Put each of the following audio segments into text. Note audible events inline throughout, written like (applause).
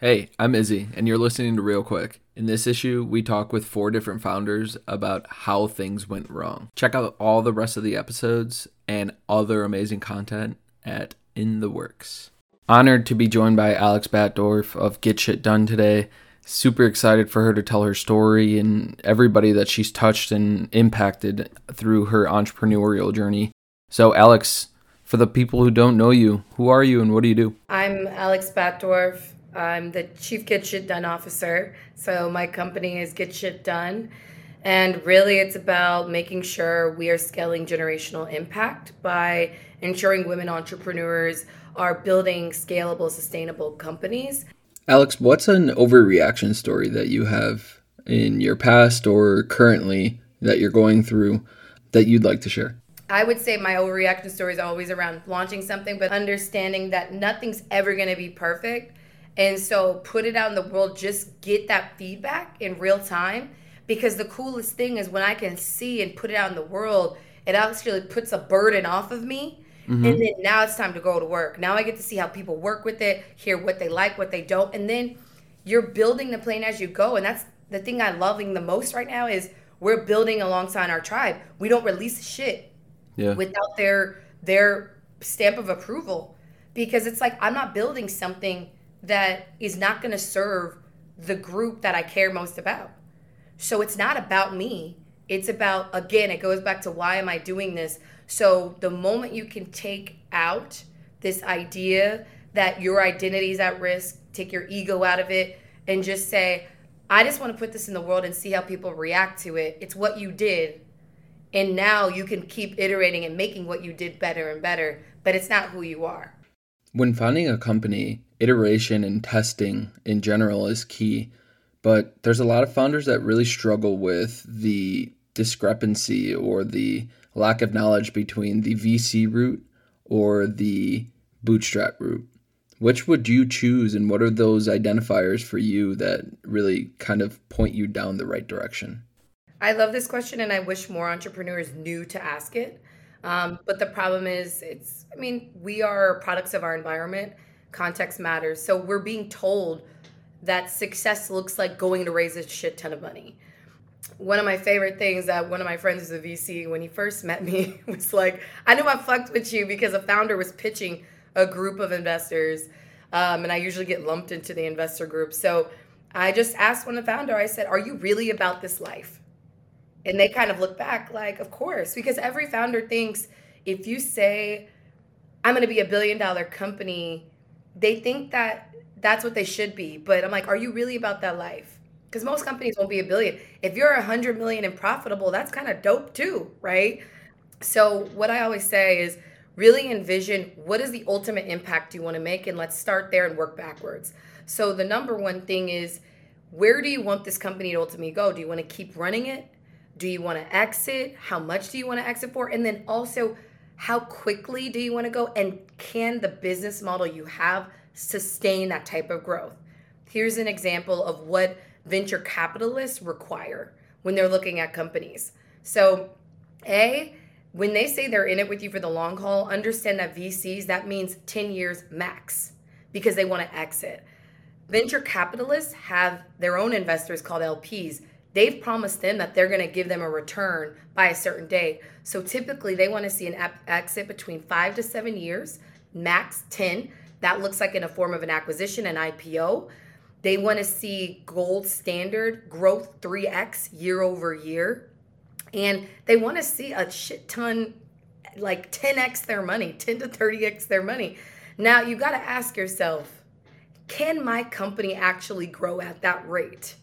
Hey, I'm Izzy, and you're listening to Real Quick. In this issue, we talk with four different founders about how things went wrong. Check out all the rest of the episodes and other amazing content at In the Works. Honored to be joined by Alex Batdorf of Get Shit Done today. Super excited for her to tell her story and everybody that she's touched and impacted through her entrepreneurial journey. So, Alex, for the people who don't know you, who are you and what do you do? I'm Alex Batdorf. I'm the Chief Get Shit Done Officer. So my company is Get Shit Done. And really, it's about making sure we are scaling generational impact by ensuring women entrepreneurs are building scalable, sustainable companies. Alex, what's an overreaction story that you have in your past or currently that you're going through that you'd like to share? I would say my overreaction story is always around launching something, but understanding that nothing's ever going to be perfect and so put it out in the world, just get that feedback in real time. Because the coolest thing is when I can see and put it out in the world, it actually puts a burden off of me. Mm-hmm. And then now it's time to go to work. Now I get to see how people work with it, hear what they like, what they don't. And then you're building the plane as you go. And that's the thing I'm loving the most right now is we're building alongside our tribe. We don't release shit yeah. without their their stamp of approval. Because it's like I'm not building something that is not going to serve the group that I care most about. So it's not about me. It's about, again, it goes back to why am I doing this? So the moment you can take out this idea that your identity is at risk, take your ego out of it, and just say, I just want to put this in the world and see how people react to it. It's what you did. And now you can keep iterating and making what you did better and better, but it's not who you are. When founding a company, iteration and testing in general is key. But there's a lot of founders that really struggle with the discrepancy or the lack of knowledge between the VC route or the bootstrap route. Which would you choose, and what are those identifiers for you that really kind of point you down the right direction? I love this question, and I wish more entrepreneurs knew to ask it. Um, but the problem is, it's, I mean, we are products of our environment context matters. So we're being told that success looks like going to raise a shit ton of money. One of my favorite things that one of my friends is a VC when he first met me (laughs) was like, I knew I fucked with you because a founder was pitching a group of investors. Um, and I usually get lumped into the investor group. So I just asked one of the founder, I said, Are you really about this life? And they kind of look back like, Of course, because every founder thinks if you say, I'm going to be a billion dollar company, they think that that's what they should be. But I'm like, are you really about that life? Because most companies won't be a billion. If you're a hundred million and profitable, that's kind of dope too, right? So what I always say is really envision what is the ultimate impact you want to make, and let's start there and work backwards. So the number one thing is where do you want this company to ultimately go? Do you want to keep running it? Do you want to exit? How much do you want to exit for? And then also how quickly do you want to go? And can the business model you have sustain that type of growth? Here's an example of what venture capitalists require when they're looking at companies. So a when they say they're in it with you for the long haul understand that vcs that means 10 years max because they want to exit. Venture capitalists have their own investors called lps they've promised them that they're going to give them a return by a certain date. So typically they want to see an exit between five to seven years, max 10. That looks like in a form of an acquisition, an IPO. They want to see gold standard growth 3x year over year. And they want to see a shit ton, like 10x their money, 10 to 30x their money. Now you got to ask yourself, can my company actually grow at that rate?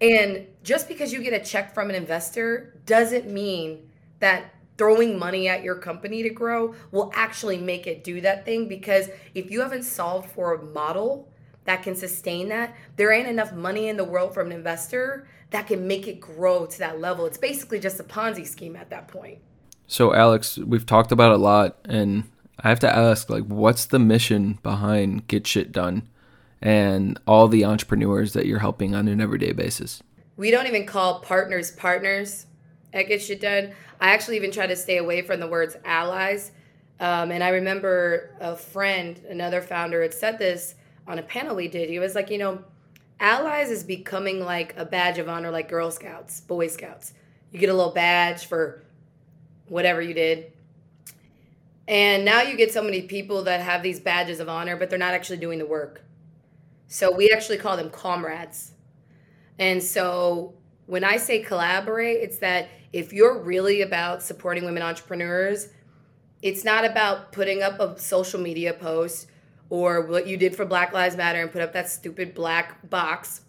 And just because you get a check from an investor doesn't mean that throwing money at your company to grow will actually make it do that thing because if you haven't solved for a model that can sustain that, there ain't enough money in the world from an investor that can make it grow to that level. It's basically just a Ponzi scheme at that point. So Alex, we've talked about a lot and I have to ask like what's the mission behind Get Shit Done? And all the entrepreneurs that you're helping on an everyday basis. We don't even call partners partners at Get Shit Done. I actually even try to stay away from the words allies. Um, and I remember a friend, another founder, had said this on a panel we did. He was like, you know, allies is becoming like a badge of honor, like Girl Scouts, Boy Scouts. You get a little badge for whatever you did. And now you get so many people that have these badges of honor, but they're not actually doing the work. So we actually call them comrades. And so when I say collaborate, it's that if you're really about supporting women entrepreneurs, it's not about putting up a social media post or what you did for Black Lives Matter and put up that stupid black box.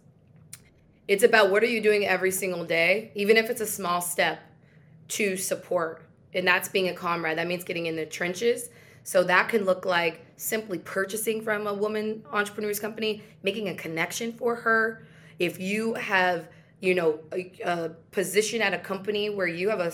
It's about what are you doing every single day, even if it's a small step to support. And that's being a comrade. That means getting in the trenches. So that can look like simply purchasing from a woman entrepreneur's company, making a connection for her. If you have, you know, a, a position at a company where you have a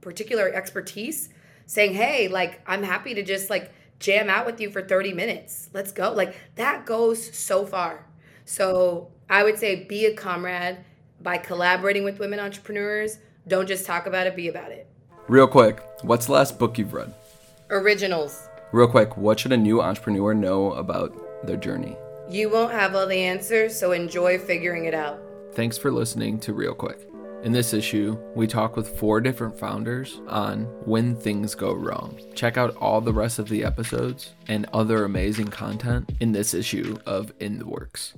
particular expertise, saying, "Hey, like I'm happy to just like jam out with you for 30 minutes. Let's go." Like that goes so far. So, I would say be a comrade by collaborating with women entrepreneurs. Don't just talk about it, be about it. Real quick, what's the last book you've read? Originals. Real quick, what should a new entrepreneur know about their journey? You won't have all the answers, so enjoy figuring it out. Thanks for listening to Real Quick. In this issue, we talk with four different founders on when things go wrong. Check out all the rest of the episodes and other amazing content in this issue of In the Works.